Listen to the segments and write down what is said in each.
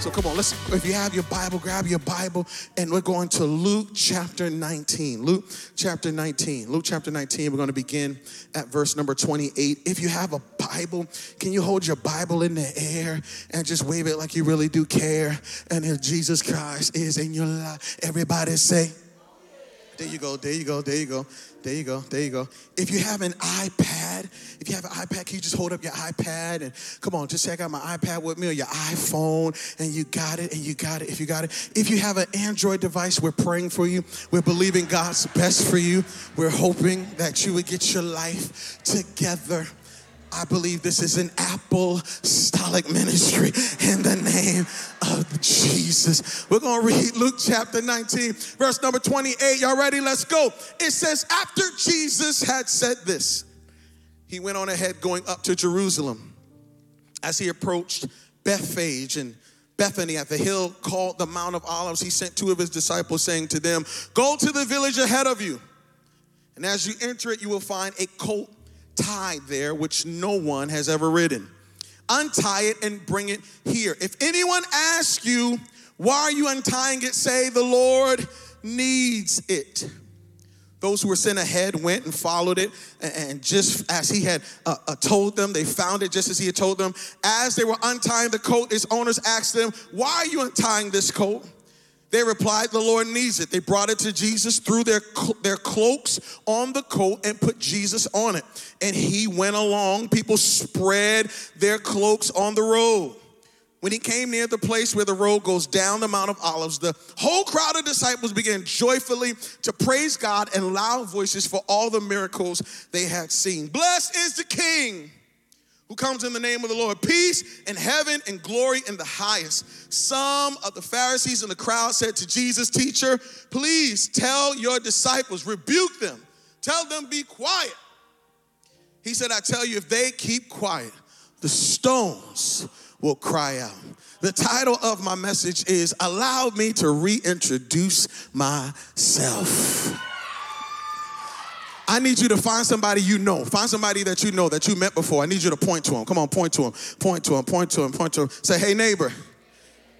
So come on, let's, if you have your Bible, grab your Bible, and we're going to Luke chapter 19. Luke chapter 19. Luke chapter 19, we're going to begin at verse number 28. If you have a Bible, can you hold your Bible in the air and just wave it like you really do care? And if Jesus Christ is in your life, everybody say, there you go, there you go, there you go, there you go, there you go. If you have an iPad, if you have an iPad, can you just hold up your iPad and come on, just I got my iPad with me or your iPhone and you got it and you got it if you got it. If you have an Android device, we're praying for you. We're believing God's best for you. We're hoping that you would get your life together. I believe this is an apostolic ministry in the name of Jesus. We're going to read Luke chapter 19, verse number 28. Y'all ready? Let's go. It says, After Jesus had said this, he went on ahead going up to Jerusalem. As he approached Bethphage and Bethany at the hill called the Mount of Olives, he sent two of his disciples, saying to them, Go to the village ahead of you. And as you enter it, you will find a colt tied there, which no one has ever ridden. Untie it and bring it here. If anyone asks you, why are you untying it? Say, the Lord needs it. Those who were sent ahead went and followed it, and just as he had uh, uh, told them, they found it just as he had told them. As they were untying the coat, its owners asked them, Why are you untying this coat? They replied, The Lord needs it. They brought it to Jesus, threw their, their cloaks on the coat, and put Jesus on it. And he went along. People spread their cloaks on the road. When he came near the place where the road goes down the Mount of Olives, the whole crowd of disciples began joyfully to praise God in loud voices for all the miracles they had seen. Blessed is the King who comes in the name of the Lord. Peace in heaven and glory in the highest. Some of the Pharisees in the crowd said to Jesus, Teacher, please tell your disciples, rebuke them, tell them be quiet. He said, I tell you, if they keep quiet, the stones will cry out. The title of my message is Allow Me to Reintroduce Myself. I need you to find somebody you know. Find somebody that you know that you met before. I need you to point to them. Come on, point to them. Point to them. Point to them. Point to them. Say, hey, neighbor,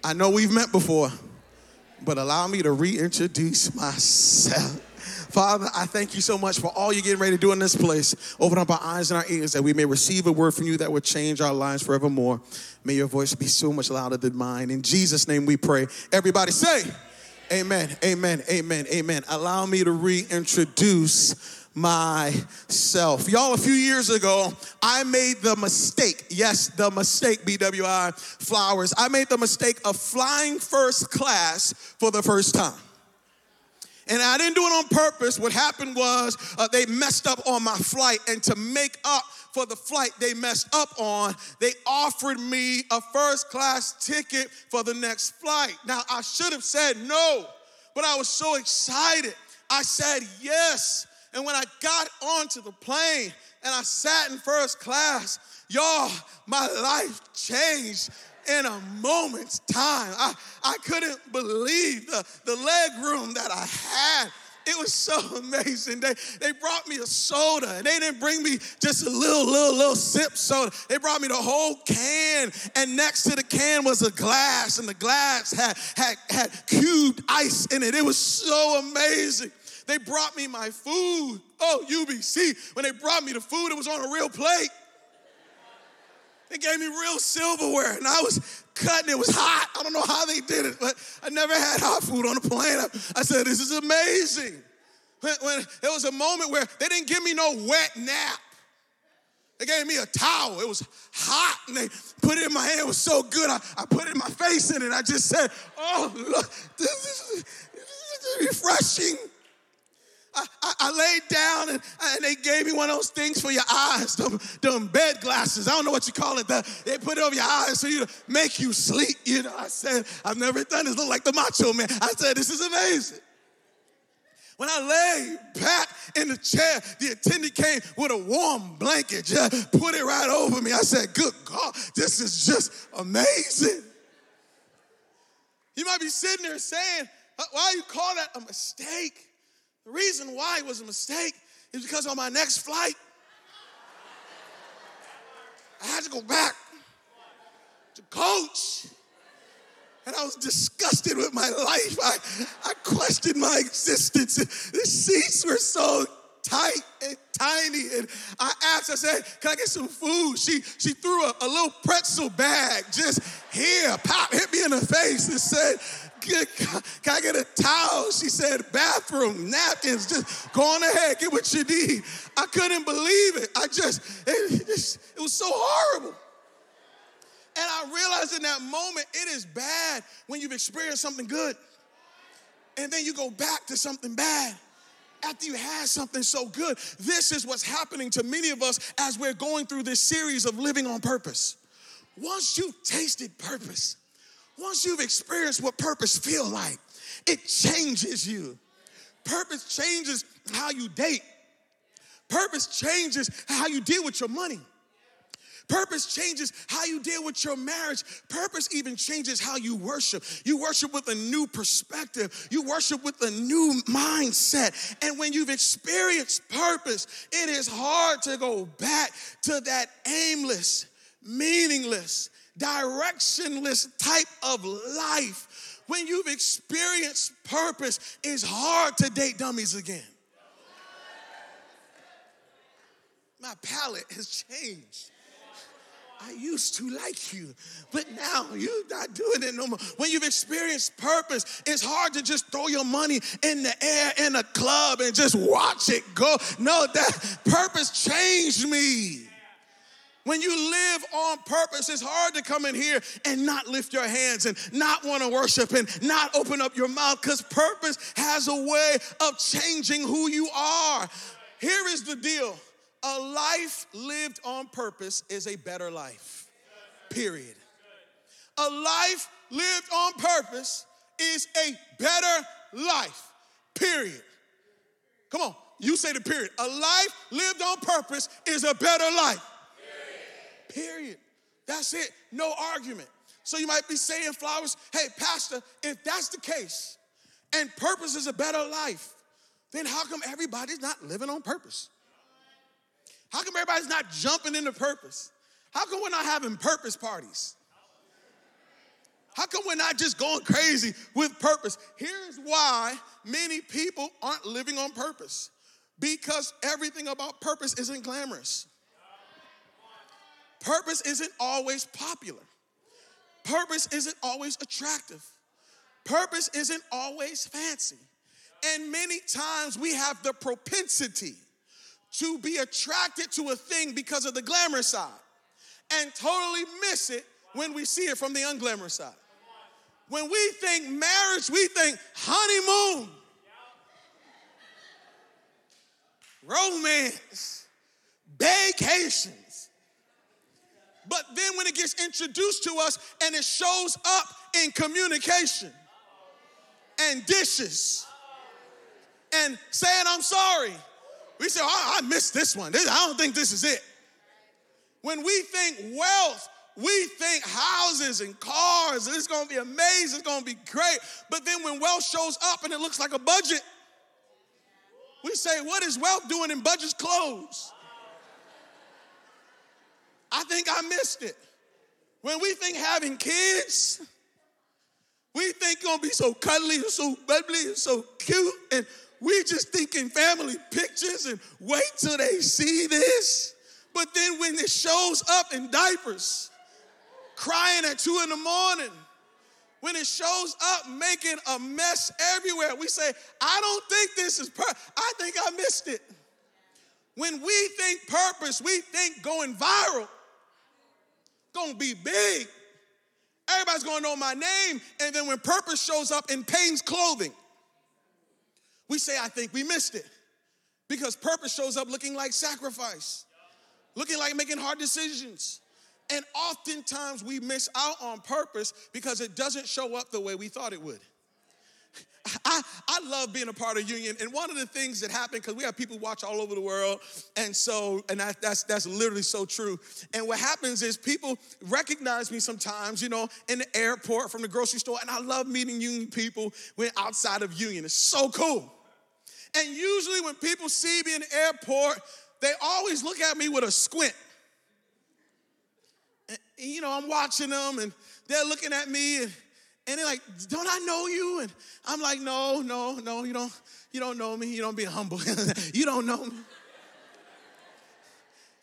I know we've met before, but allow me to reintroduce myself. Father, I thank you so much for all you're getting ready to do in this place. Open up our eyes and our ears that we may receive a word from you that will change our lives forevermore. May your voice be so much louder than mine. In Jesus' name we pray. Everybody say, Amen, amen, amen, amen. Allow me to reintroduce myself. Y'all, a few years ago, I made the mistake, yes, the mistake, BWI Flowers. I made the mistake of flying first class for the first time. And I didn't do it on purpose. What happened was uh, they messed up on my flight, and to make up for the flight they messed up on, they offered me a first class ticket for the next flight. Now, I should have said no, but I was so excited. I said yes. And when I got onto the plane and I sat in first class, y'all, my life changed in a moment's time. I, I couldn't believe the, the leg room that I had. It was so amazing. They, they brought me a soda and they didn't bring me just a little, little, little sip soda. They brought me the whole can. And next to the can was a glass, and the glass had, had, had cubed ice in it. It was so amazing. They brought me my food. Oh, UBC, when they brought me the food, it was on a real plate. They gave me real silverware, and I was cutting. It was hot. I don't know how they did it, but I never had hot food on a plane. I, said, This is amazing. When, when there was a moment where they didn't give me no wet nap. They gave me a towel. It was hot, and they put it in my hand. It was so good. I, I put it in my face in it. I just said, Oh, look, this is, this is refreshing. I, I, I, laid down and, and they gave me one of those things for your eyes, them, them bed glasses. I don't know what you call it. The, they put it over your eyes so you make you sleep. You know, I said, I've never done this. Look like the macho man. I said, this is amazing. When I lay back in the chair, the attendant came with a warm blanket, just put it right over me. I said, Good God, this is just amazing. You might be sitting there saying, Why you call that a mistake? The reason why it was a mistake is because on my next flight, I had to go back to coach. And I was disgusted with my life. I, I questioned my existence. The seats were so tight and tiny. And I asked, I said, Can I get some food? She she threw a, a little pretzel bag just here, pop, hit me in the face and said, can I get a towel? She said, bathroom, napkins, just go on ahead, get what you need. I couldn't believe it. I just, it, it, it was so horrible. And I realized in that moment, it is bad when you've experienced something good. And then you go back to something bad after you had something so good. This is what's happening to many of us as we're going through this series of living on purpose. Once you've tasted purpose, once you've experienced what purpose feel like, it changes you. Purpose changes how you date. Purpose changes how you deal with your money. Purpose changes how you deal with your marriage. Purpose even changes how you worship. You worship with a new perspective, you worship with a new mindset. And when you've experienced purpose, it is hard to go back to that aimless, meaningless, directionless type of life. When you've experienced purpose, it's hard to date dummies again. My palate has changed. I used to like you, but now you're not doing it no more. When you've experienced purpose, it's hard to just throw your money in the air in a club and just watch it go. No, that purpose changed me. When you live on purpose, it's hard to come in here and not lift your hands and not want to worship and not open up your mouth because purpose has a way of changing who you are. Here is the deal a life lived on purpose is a better life, period. A life lived on purpose is a better life, period. Come on, you say the period. A life lived on purpose is a better life. Period. That's it. No argument. So you might be saying, Flowers, hey, Pastor, if that's the case and purpose is a better life, then how come everybody's not living on purpose? How come everybody's not jumping into purpose? How come we're not having purpose parties? How come we're not just going crazy with purpose? Here's why many people aren't living on purpose because everything about purpose isn't glamorous. Purpose isn't always popular. Purpose isn't always attractive. Purpose isn't always fancy. And many times we have the propensity to be attracted to a thing because of the glamorous side and totally miss it when we see it from the unglamorous side. When we think marriage, we think honeymoon, romance, vacations. But then when it gets introduced to us and it shows up in communication and dishes and saying, I'm sorry, we say, oh, I missed this one. I don't think this is it. When we think wealth, we think houses and cars, and it's gonna be amazing, it's gonna be great. But then when wealth shows up and it looks like a budget, we say, What is wealth doing in budget's clothes? I think I missed it. When we think having kids, we think gonna be so cuddly and so bubbly and so cute, and we just thinking family pictures and wait till they see this. But then when it shows up in diapers, crying at two in the morning, when it shows up making a mess everywhere, we say, I don't think this is per I think I missed it. When we think purpose, we think going viral, gonna be big. Everybody's gonna know my name. And then when purpose shows up in pain's clothing, we say, I think we missed it. Because purpose shows up looking like sacrifice, looking like making hard decisions. And oftentimes we miss out on purpose because it doesn't show up the way we thought it would. I, I love being a part of union and one of the things that happen because we have people watch all over the world and so and that, that's that's literally so true. And what happens is people recognize me sometimes you know in the airport from the grocery store and i love meeting union people when outside of union. It's so cool. And usually when people see me in the airport, they always look at me with a squint. And, you know, I'm watching them and they're looking at me and, And they're like, don't I know you? And I'm like, no, no, no, you don't, you don't know me. You don't be humble. you don't know me.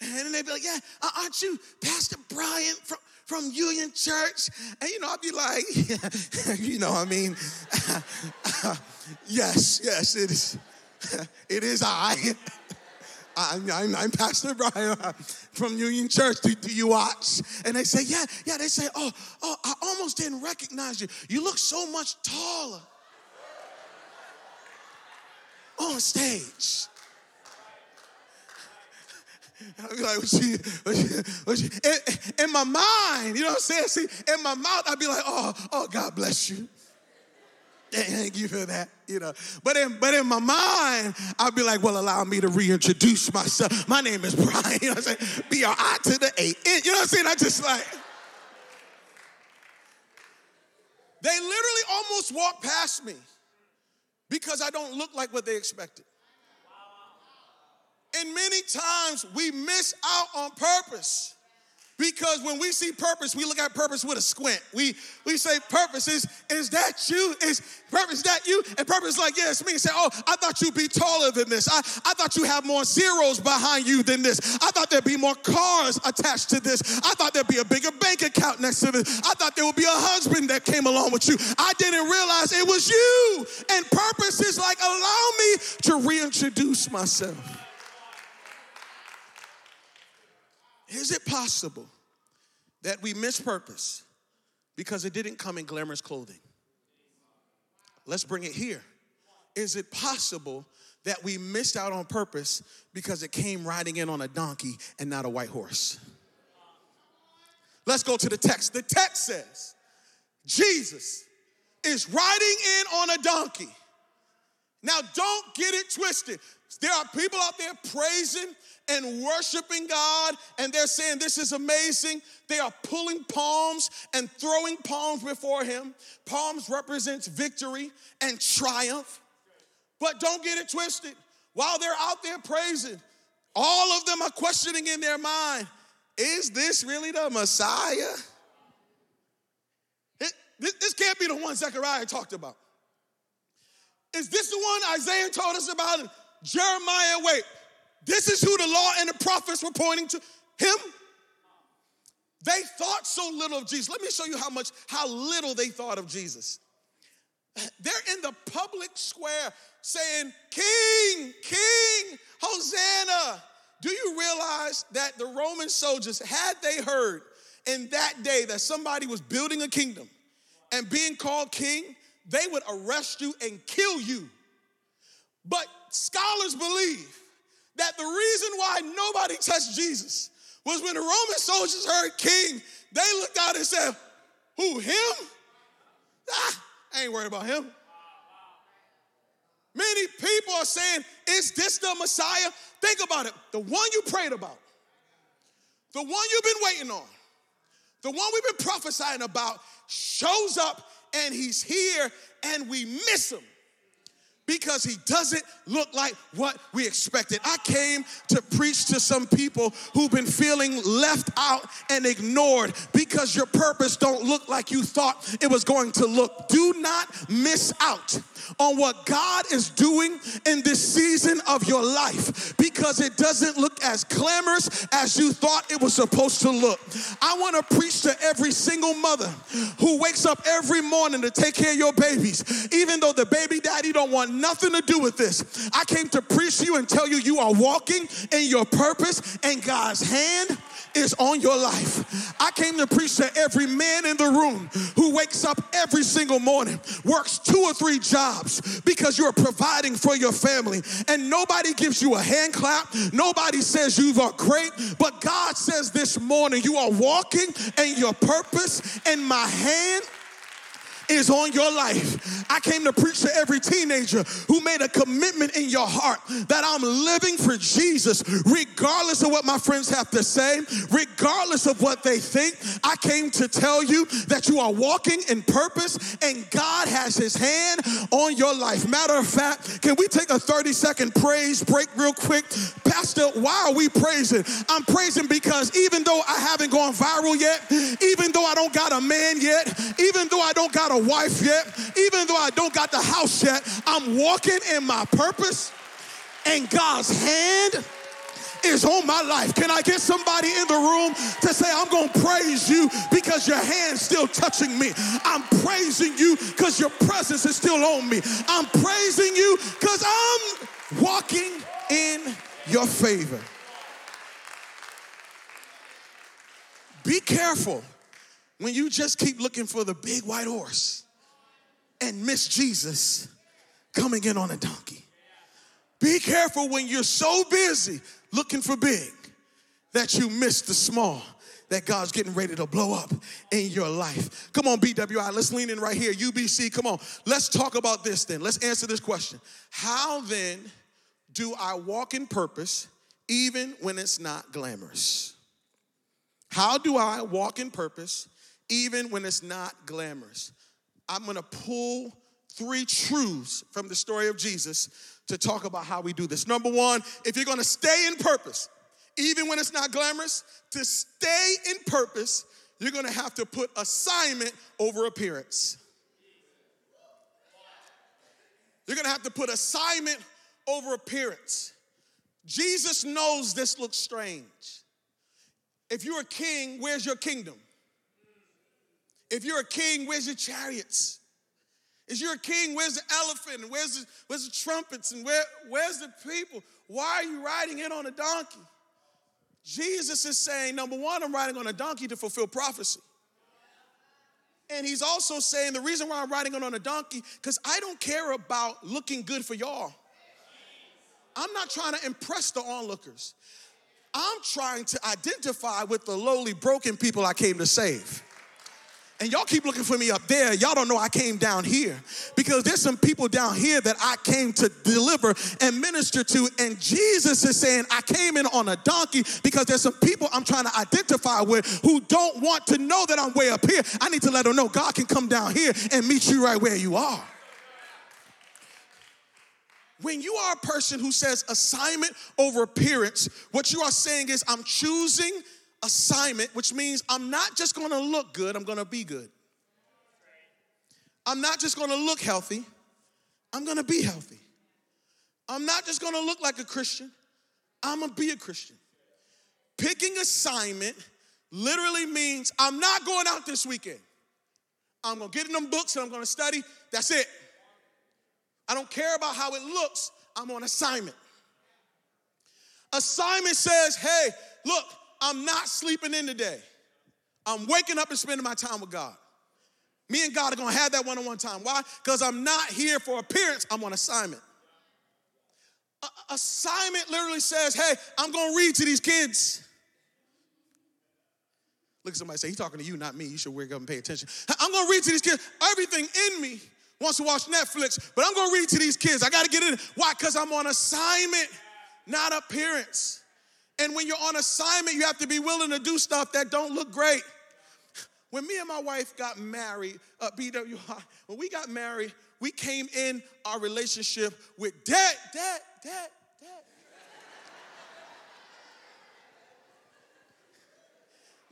And then they'd be like, yeah, uh, aren't you Pastor Brian from, from Union Church? And you know, I'd be like, yeah, you know, what I mean, yes, yes, it is. It is I. I'm, I'm, I'm, Pastor Brian uh, from Union Church. Do, do, you watch? And they say, yeah, yeah. They say, oh, oh, I almost didn't recognize you. You look so much taller on stage. I'd be like, what she, what she, what she? In, in, my mind, you know what I'm saying? See, in my mouth, I'd be like, oh, oh, God bless you. Thank you for that, you know. But in but in my mind, I'd be like, well, allow me to reintroduce myself. My name is Brian, you know I'm saying? B R I to the A. You know what I'm saying? I just like they literally almost walked past me because I don't look like what they expected. And many times we miss out on purpose. Because when we see purpose, we look at purpose with a squint. We we say, purpose is, is that you? Is purpose that you? And purpose is like, yeah, it's me. And say, oh, I thought you'd be taller than this. I, I thought you have more zeros behind you than this. I thought there'd be more cars attached to this. I thought there'd be a bigger bank account next to this. I thought there would be a husband that came along with you. I didn't realize it was you. And purpose is like, allow me to reintroduce myself. Is it possible that we miss purpose because it didn't come in glamorous clothing? Let's bring it here. Is it possible that we missed out on purpose because it came riding in on a donkey and not a white horse? Let's go to the text. The text says, Jesus is riding in on a donkey. Now, don't get it twisted. There are people out there praising and worshiping God, and they're saying, This is amazing. They are pulling palms and throwing palms before Him. Palms represents victory and triumph. But don't get it twisted. While they're out there praising, all of them are questioning in their mind Is this really the Messiah? It, this, this can't be the one Zechariah talked about. Is this the one Isaiah told us about? Jeremiah, wait, this is who the law and the prophets were pointing to him. They thought so little of Jesus. Let me show you how much, how little they thought of Jesus. They're in the public square saying, King, King, Hosanna. Do you realize that the Roman soldiers, had they heard in that day that somebody was building a kingdom and being called king, they would arrest you and kill you. But scholars believe that the reason why nobody touched Jesus was when the Roman soldiers heard king, they looked out and said, Who, him? Ah, I ain't worried about him. Many people are saying, Is this the Messiah? Think about it. The one you prayed about, the one you've been waiting on, the one we've been prophesying about shows up and he's here and we miss him because he doesn't look like what we expected. I came to preach to some people who've been feeling left out and ignored because your purpose don't look like you thought it was going to look. Do not miss out on what God is doing in this season of your life because it doesn't look as glamorous as you thought it was supposed to look. I want to preach to every single mother who wakes up every morning to take care of your babies even though the baby daddy don't want nothing to do with this. I came to preach to you and tell you you are walking in your purpose and God's hand is on your life. I came to preach to every man in the room who wakes up every single morning, works two or three jobs because you're providing for your family, and nobody gives you a hand clap. Nobody says you are great, but God says this morning you are walking in your purpose, and my hand is on your life. I came to preach to every teenager who made a commitment in your heart that I'm living for Jesus, regardless of what my friends have to say, regardless of what they think, I came to tell you that you are walking in purpose and God has his hand on your life. Matter of fact, can we take a 30 second praise break real quick? Pastor, why are we praising? I'm praising because even though I haven't gone viral yet, even though I don't got a man yet, even though I don't got a wife yet, even though I don't got the house yet, I'm walking in my purpose and God's hand is on my life. Can I get somebody in the room to say, I'm going to praise you because your hand's still touching me? I'm praising you because your presence is still on me. I'm praising you because I'm walking in your favor. Be careful when you just keep looking for the big white horse and miss Jesus coming in on a donkey. Be careful when you're so busy looking for big that you miss the small that God's getting ready to blow up in your life. Come on, BWI, let's lean in right here. UBC, come on. Let's talk about this then. Let's answer this question. How then do I walk in purpose even when it's not glamorous? How do I walk in purpose even when it's not glamorous? I'm gonna pull three truths from the story of Jesus to talk about how we do this. Number one, if you're gonna stay in purpose, even when it's not glamorous, to stay in purpose, you're gonna have to put assignment over appearance. You're gonna have to put assignment over appearance. Jesus knows this looks strange. If you're a king, where's your kingdom? If you're a king, where's your chariots? If you're a king, where's the elephant? Where's the, where's the trumpets? And where, where's the people? Why are you riding in on a donkey? Jesus is saying, number one, I'm riding on a donkey to fulfill prophecy. And he's also saying the reason why I'm riding on a donkey, because I don't care about looking good for y'all. I'm not trying to impress the onlookers. I'm trying to identify with the lowly, broken people I came to save. And y'all keep looking for me up there. Y'all don't know I came down here because there's some people down here that I came to deliver and minister to. And Jesus is saying, I came in on a donkey because there's some people I'm trying to identify with who don't want to know that I'm way up here. I need to let them know God can come down here and meet you right where you are. When you are a person who says assignment over appearance, what you are saying is, I'm choosing assignment, which means I'm not just gonna look good, I'm gonna be good. I'm not just gonna look healthy, I'm gonna be healthy. I'm not just gonna look like a Christian, I'm gonna be a Christian. Picking assignment literally means I'm not going out this weekend. I'm gonna get in them books and I'm gonna study. That's it. I don't care about how it looks, I'm on assignment. Assignment says, hey, look, I'm not sleeping in today. I'm waking up and spending my time with God. Me and God are gonna have that one on one time. Why? Because I'm not here for appearance, I'm on assignment. A- assignment literally says, hey, I'm gonna read to these kids. Look at somebody say, he's talking to you, not me. You should wake up and pay attention. I'm gonna read to these kids. Everything in me wants to watch Netflix, but I'm gonna read to these kids. I gotta get in. Why? Because I'm on assignment, not appearance. And when you're on assignment, you have to be willing to do stuff that don't look great. When me and my wife got married, uh, BWI, when we got married, we came in our relationship with debt, debt, debt, debt.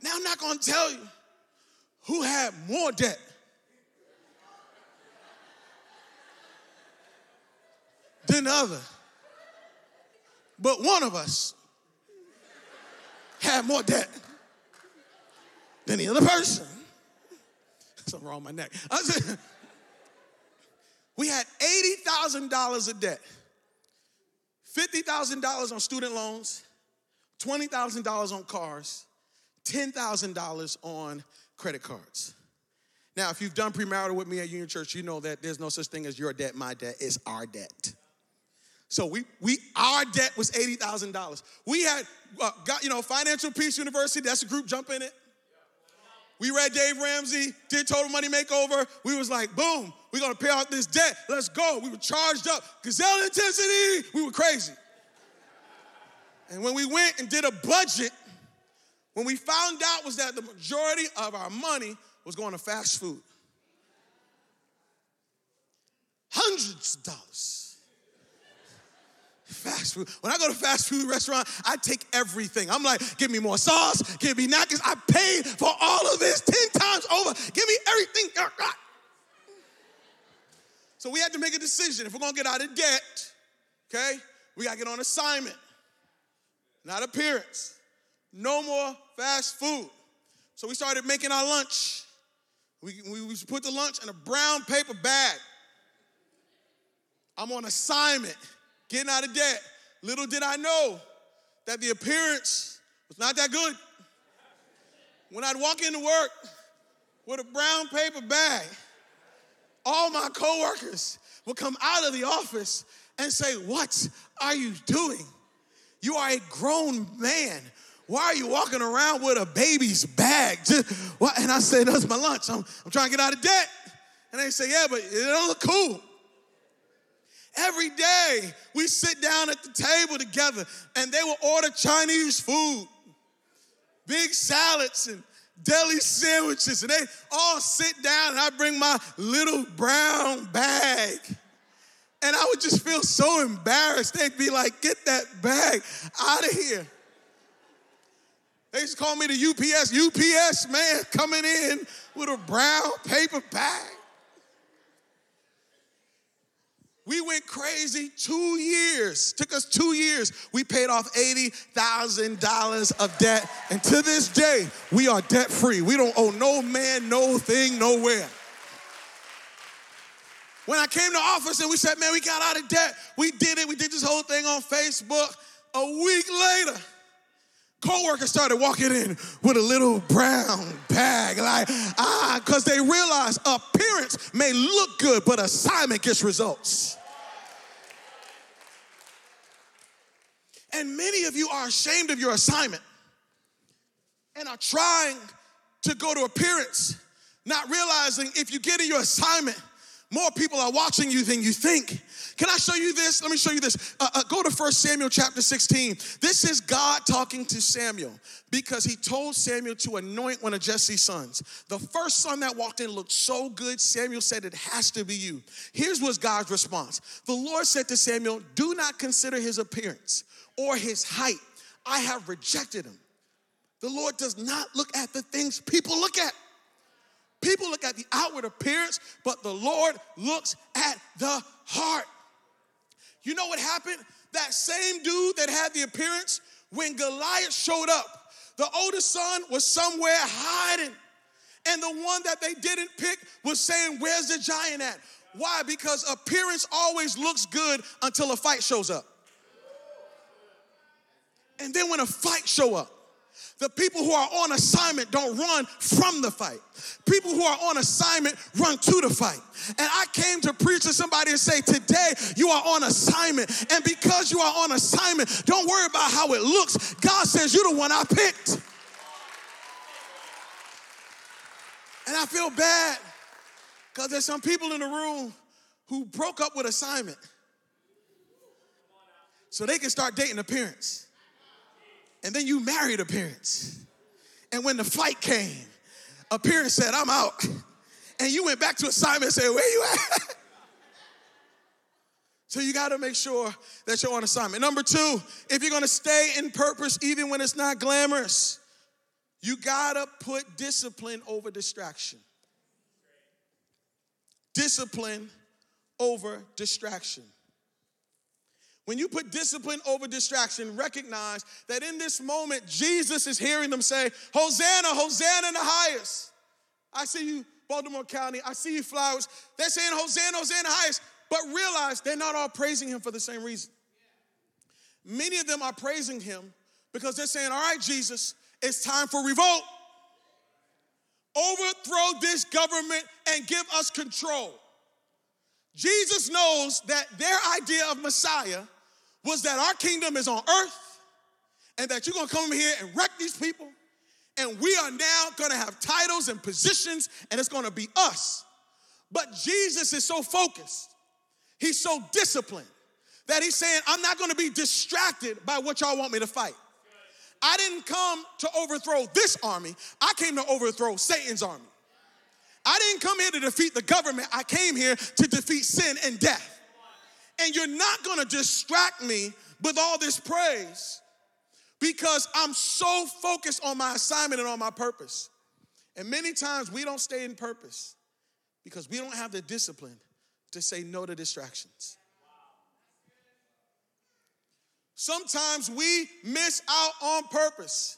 now I'm not gonna tell you who had more debt. Than the other. But one of us had more debt than the other person. Something wrong with my neck. Said, we had $80,000 of debt, $50,000 on student loans, $20,000 on cars, $10,000 on credit cards. Now, if you've done premarital with me at Union Church, you know that there's no such thing as your debt, my debt. It's our debt. So we, we our debt was $80,000. We had, uh, got, you know, Financial Peace University, that's a group, jump in it. We read Dave Ramsey, did Total Money Makeover. We was like, boom, we're gonna pay off this debt. Let's go. We were charged up. Gazelle intensity, we were crazy. And when we went and did a budget, when we found out was that the majority of our money was going to fast food. Hundreds of dollars. Fast food. When I go to fast food restaurant, I take everything. I'm like, give me more sauce, give me napkins. I paid for all of this 10 times over. Give me everything. So we had to make a decision. If we're gonna get out of debt, okay, we gotta get on assignment, not appearance. No more fast food. So we started making our lunch. We, we, we put the lunch in a brown paper bag. I'm on assignment getting out of debt. Little did I know that the appearance was not that good. When I'd walk into work with a brown paper bag, all my coworkers would come out of the office and say, What are you doing? You are a grown man. Why are you walking around with a baby's bag? and I said, That's my lunch. I'm, I'm trying to get out of debt. And they say, Yeah, but it don't look cool. Every day we sit down at the table together and they will order Chinese food, big salads and deli sandwiches, and they all sit down and I bring my little brown bag. And I would just feel so embarrassed. They'd be like, get that bag out of here. They used to call me the UPS, UPS man coming in with a brown paper bag. We went crazy two years. Took us two years. We paid off $80,000 of debt. And to this day, we are debt free. We don't owe no man, no thing, nowhere. When I came to office and we said, man, we got out of debt, we did it. We did this whole thing on Facebook. A week later, co-workers started walking in with a little brown bag, like, ah, because they realized appearance may look good, but assignment gets results. And many of you are ashamed of your assignment and are trying to go to appearance, not realizing if you get in your assignment, more people are watching you than you think. Can I show you this? Let me show you this. Uh, uh, go to 1 Samuel chapter 16. This is God talking to Samuel because he told Samuel to anoint one of Jesse's sons. The first son that walked in looked so good, Samuel said, It has to be you. Here's was God's response The Lord said to Samuel, Do not consider his appearance or his height. I have rejected him. The Lord does not look at the things people look at. People look at the outward appearance, but the Lord looks at the heart. You know what happened? That same dude that had the appearance, when Goliath showed up, the oldest son was somewhere hiding. And the one that they didn't pick was saying, Where's the giant at? Why? Because appearance always looks good until a fight shows up. And then when a fight show up, the people who are on assignment don't run from the fight. People who are on assignment run to the fight. And I came to preach to somebody and say, Today you are on assignment. And because you are on assignment, don't worry about how it looks. God says, You're the one I picked. And I feel bad because there's some people in the room who broke up with assignment so they can start dating appearance. And then you married appearance. And when the fight came, appearance said, I'm out. And you went back to assignment and said, Where you at? So you got to make sure that you're on assignment. Number two, if you're going to stay in purpose even when it's not glamorous, you got to put discipline over distraction. Discipline over distraction. When you put discipline over distraction, recognize that in this moment, Jesus is hearing them say, Hosanna, Hosanna in the highest. I see you, Baltimore County. I see you, Flowers. They're saying, Hosanna, Hosanna in the highest. But realize they're not all praising him for the same reason. Many of them are praising him because they're saying, All right, Jesus, it's time for revolt. Overthrow this government and give us control. Jesus knows that their idea of Messiah was that our kingdom is on earth and that you're gonna come here and wreck these people. And we are now gonna have titles and positions, and it's gonna be us. But Jesus is so focused, he's so disciplined that he's saying, I'm not gonna be distracted by what y'all want me to fight. I didn't come to overthrow this army, I came to overthrow Satan's army. I didn't come here to defeat the government, I came here to defeat sin and death. And you're not gonna distract me with all this praise because I'm so focused on my assignment and on my purpose. And many times we don't stay in purpose because we don't have the discipline to say no to distractions. Sometimes we miss out on purpose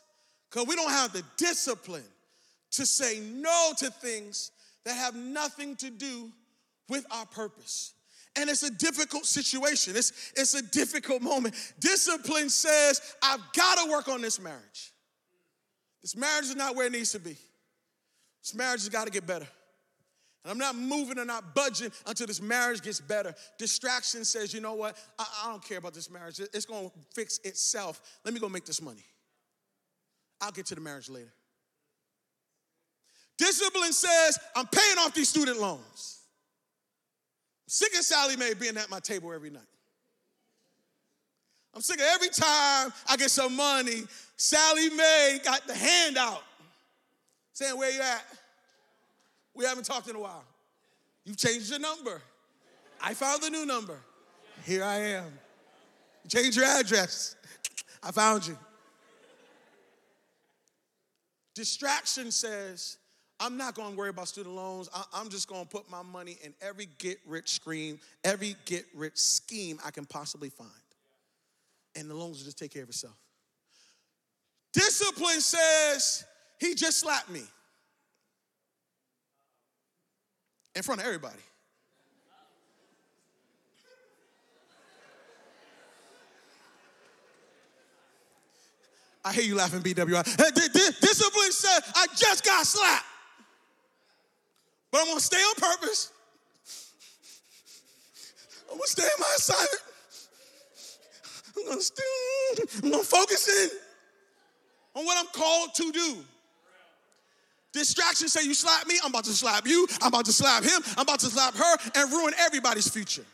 because we don't have the discipline to say no to things that have nothing to do with our purpose. And it's a difficult situation. It's, it's a difficult moment. Discipline says, I've got to work on this marriage. This marriage is not where it needs to be. This marriage has got to get better. And I'm not moving and not budging until this marriage gets better. Distraction says, you know what? I, I don't care about this marriage. It's going to fix itself. Let me go make this money. I'll get to the marriage later. Discipline says, I'm paying off these student loans. Sick of Sallie Mae being at my table every night. I'm sick of every time I get some money, Sallie Mae got the handout saying, Where you at? We haven't talked in a while. You've changed your number. I found the new number. Here I am. Change your address. I found you. Distraction says, I'm not going to worry about student loans. I'm just going to put my money in every get rich scheme, every get rich scheme I can possibly find. And the loans will just take care of itself. Discipline says, he just slapped me. in front of everybody. I hear you laughing, BWI. Discipline said, I just got slapped. But I'm gonna stay on purpose. I'm gonna stay in my assignment. I'm gonna stay, I'm gonna focus in on what I'm called to do. Distraction say you slap me, I'm about to slap you, I'm about to slap him, I'm about to slap her, and ruin everybody's future.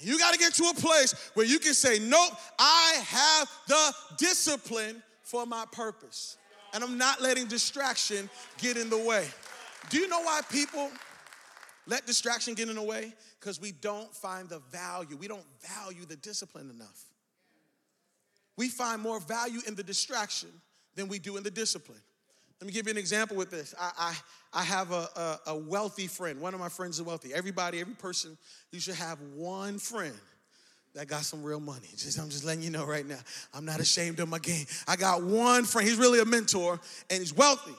You got to get to a place where you can say, Nope, I have the discipline for my purpose. And I'm not letting distraction get in the way. Do you know why people let distraction get in the way? Because we don't find the value. We don't value the discipline enough we find more value in the distraction than we do in the discipline. Let me give you an example with this. I, I, I have a, a, a, wealthy friend. One of my friends is wealthy. Everybody, every person, you should have one friend that got some real money. Just, I'm just letting you know right now. I'm not ashamed of my game. I got one friend. He's really a mentor, and he's wealthy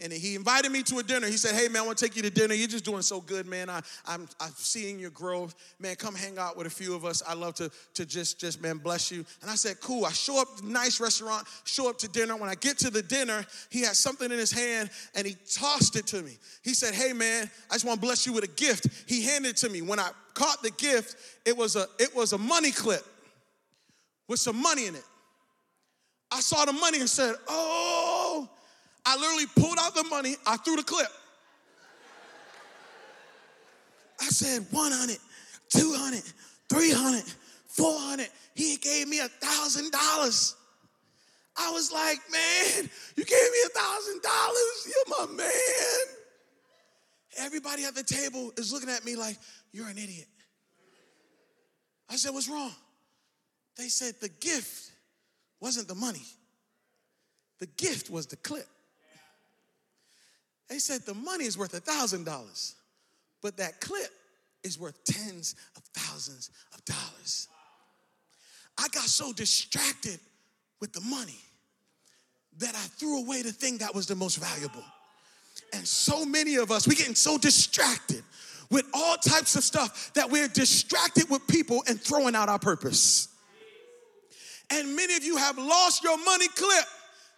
and he invited me to a dinner. He said, Hey, man, I want to take you to dinner. You're just doing so good, man. I, I'm, I'm seeing your growth. Man, come hang out with a few of us. I love to, to just, just, man, bless you. And I said, Cool. I show up, nice restaurant, show up to dinner. When I get to the dinner, he had something in his hand and he tossed it to me. He said, Hey, man, I just want to bless you with a gift. He handed it to me. When I caught the gift, it was a, it was a money clip with some money in it. I saw the money and said, Oh, I literally pulled out the money, I threw the clip. I said 100, 200, 300, 400. He gave me a thousand dollars. I was like, man, you gave me a thousand dollars. You're my man. Everybody at the table is looking at me like, you're an idiot. I said, what's wrong? They said the gift wasn't the money. The gift was the clip. They said the money is worth a thousand dollars, but that clip is worth tens of thousands of dollars. I got so distracted with the money that I threw away the thing that was the most valuable. And so many of us, we're getting so distracted with all types of stuff that we're distracted with people and throwing out our purpose. And many of you have lost your money clip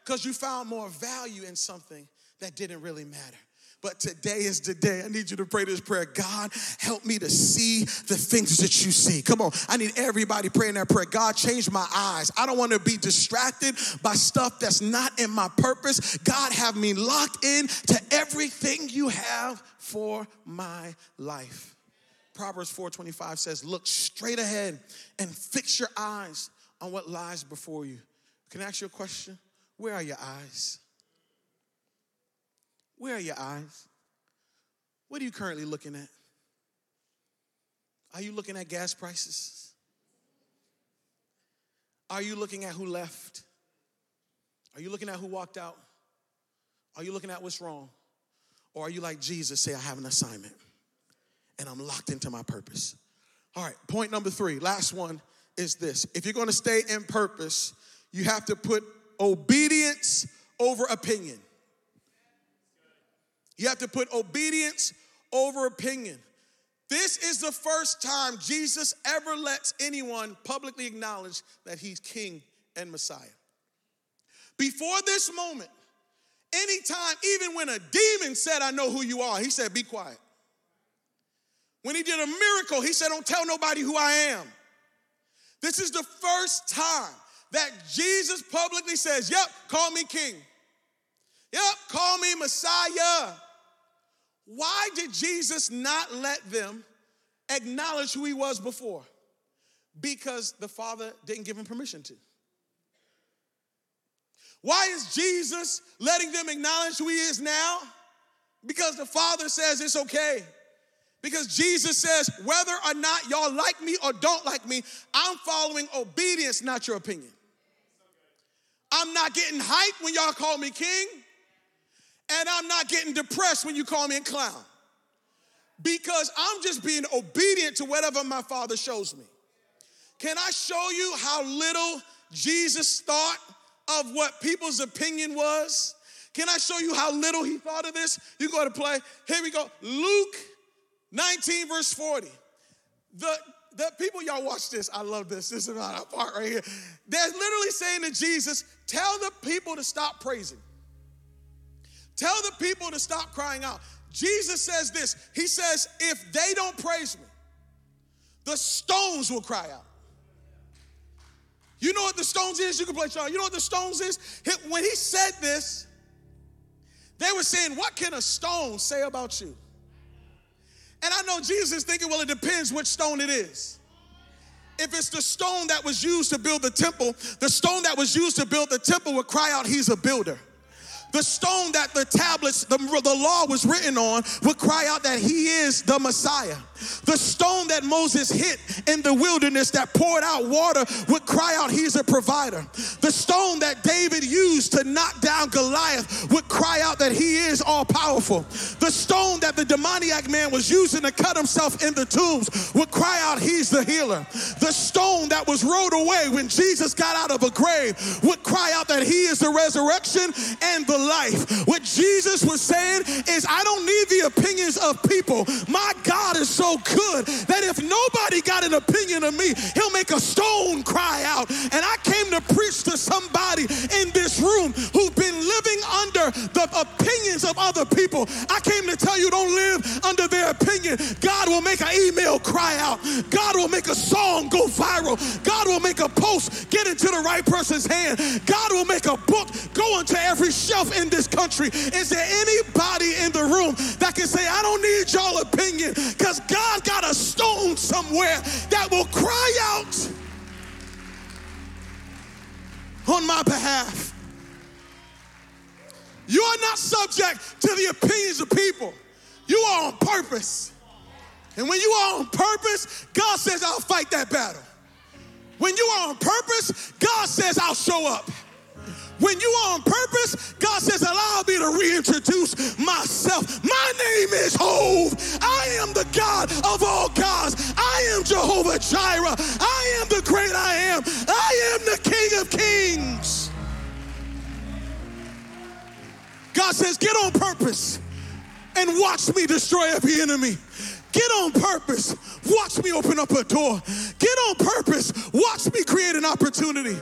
because you found more value in something that didn't really matter. But today is the day. I need you to pray this prayer. God, help me to see the things that you see. Come on. I need everybody praying that prayer. God, change my eyes. I don't want to be distracted by stuff that's not in my purpose. God, have me locked in to everything you have for my life. Proverbs 4:25 says, "Look straight ahead and fix your eyes on what lies before you." Can I ask you a question? Where are your eyes? Where are your eyes? What are you currently looking at? Are you looking at gas prices? Are you looking at who left? Are you looking at who walked out? Are you looking at what's wrong? Or are you like Jesus, say, I have an assignment and I'm locked into my purpose? All right, point number three, last one is this. If you're gonna stay in purpose, you have to put obedience over opinion. You have to put obedience over opinion. This is the first time Jesus ever lets anyone publicly acknowledge that he's king and Messiah. Before this moment, anytime, even when a demon said, I know who you are, he said, Be quiet. When he did a miracle, he said, Don't tell nobody who I am. This is the first time that Jesus publicly says, Yep, call me king. Yep, call me Messiah. Why did Jesus not let them acknowledge who he was before? Because the Father didn't give him permission to. Why is Jesus letting them acknowledge who he is now? Because the Father says it's okay. Because Jesus says, whether or not y'all like me or don't like me, I'm following obedience, not your opinion. I'm not getting hyped when y'all call me king, and I'm not getting depressed when you call me a clown. Because I'm just being obedient to whatever my Father shows me. Can I show you how little Jesus thought of what people's opinion was? Can I show you how little he thought of this? You go to play. Here we go. Luke 19, verse 40. The, the people, y'all watch this. I love this. This is not part right here. They're literally saying to Jesus, Tell the people to stop praising. Tell the people to stop crying out. Jesus says this He says, If they don't praise me, the stones will cry out. You know what the stones is? You can play Charlie. You know what the stones is? When he said this, they were saying, What can a stone say about you? And I know Jesus is thinking, Well, it depends which stone it is. If it's the stone that was used to build the temple, the stone that was used to build the temple would cry out, He's a builder the stone that the tablets, the, the law was written on, would cry out that he is the Messiah. The stone that Moses hit in the wilderness that poured out water would cry out, He's a provider. The stone that David used to knock down Goliath would cry out that He is all powerful. The stone that the demoniac man was using to cut himself in the tombs would cry out, He's the healer. The stone that was rolled away when Jesus got out of a grave would cry out that He is the resurrection and the life. What Jesus was saying is, I don't need the opinions of people. My God is so good that if nobody got an opinion of me, he'll make a stone cry out. And I came to preach to somebody in this room who've been living under the opinions of other people. I came to tell you don't live under their opinion. God will make an email cry out. God will make a song go viral. God will make a post get into the right person's hand. God will make a book go into every shelf in this country. Is there anybody in the room that can say, I don't need y'all opinion because God got a stone somewhere that will cry out on my behalf? You are not subject to the opinions of people. You are on purpose. And when you are on purpose, God says, I'll fight that battle. When you are on purpose, God says, I'll show up. When you are on purpose, God says, allow me to reintroduce myself. My name is Hov. I am the God of all gods. I am Jehovah Jireh. I am the great I am. I am the King of kings. God says, get on purpose and watch me destroy every enemy. Get on purpose. Watch me open up a door. Get on purpose. Watch me create an opportunity.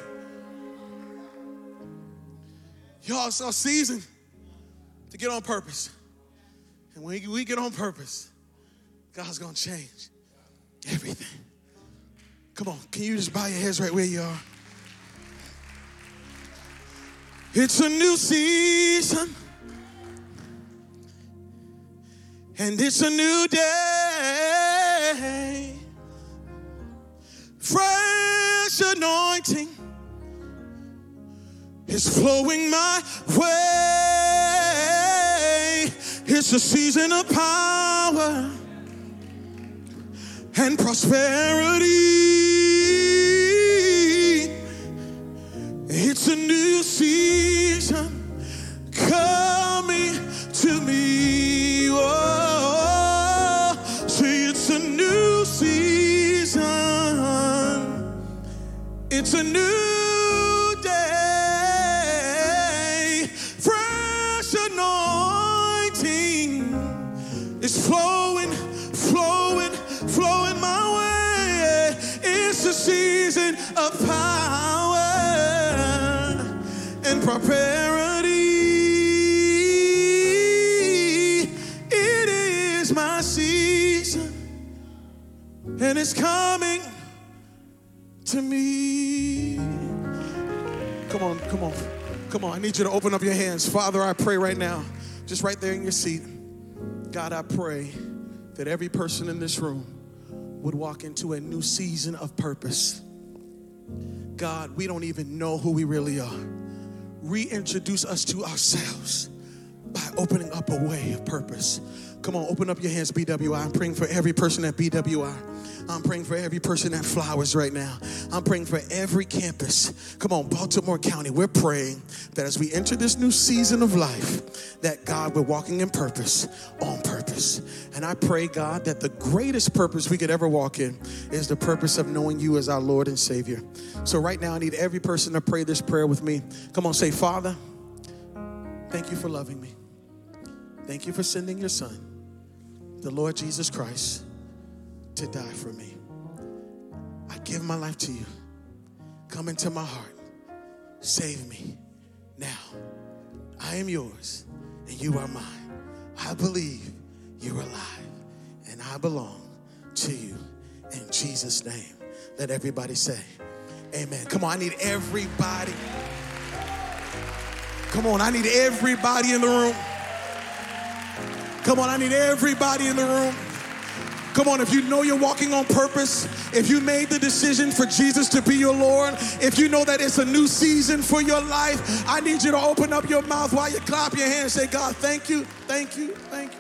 Y'all, it's our season to get on purpose. And when we get on purpose, God's gonna change everything. Come on, can you just bow your heads right where you are? It's a new season, and it's a new day. Fresh anointing is flowing my way. It's a season of power and prosperity. It's a new season coming to me. Oh, see, it's a new season. It's a new flowing, flowing, flowing my way. It's a season of power and prosperity. It is my season, and it's coming to me. Come on, come on, come on. I need you to open up your hands. Father, I pray right now, just right there in your seat. God, I pray that every person in this room would walk into a new season of purpose. God, we don't even know who we really are. Reintroduce us to ourselves by opening up a way of purpose. Come on, open up your hands, BWI. I'm praying for every person at BWI. I'm praying for every person at Flowers right now. I'm praying for every campus. Come on, Baltimore County, we're praying that as we enter this new season of life, that God, we're walking in purpose, on purpose. And I pray, God, that the greatest purpose we could ever walk in is the purpose of knowing you as our Lord and Savior. So right now, I need every person to pray this prayer with me. Come on, say, Father, thank you for loving me. Thank you for sending your Son, the Lord Jesus Christ to die for me. I give my life to you. Come into my heart. Save me now. I am yours and you are mine. I believe you're alive and I belong to you. In Jesus' name, let everybody say, Amen. Come on, I need everybody. Come on, I need everybody in the room. Come on, I need everybody in the room. Come on, if you know you're walking on purpose, if you made the decision for Jesus to be your Lord, if you know that it's a new season for your life, I need you to open up your mouth while you clap your hands. Say, God, thank you, thank you, thank you.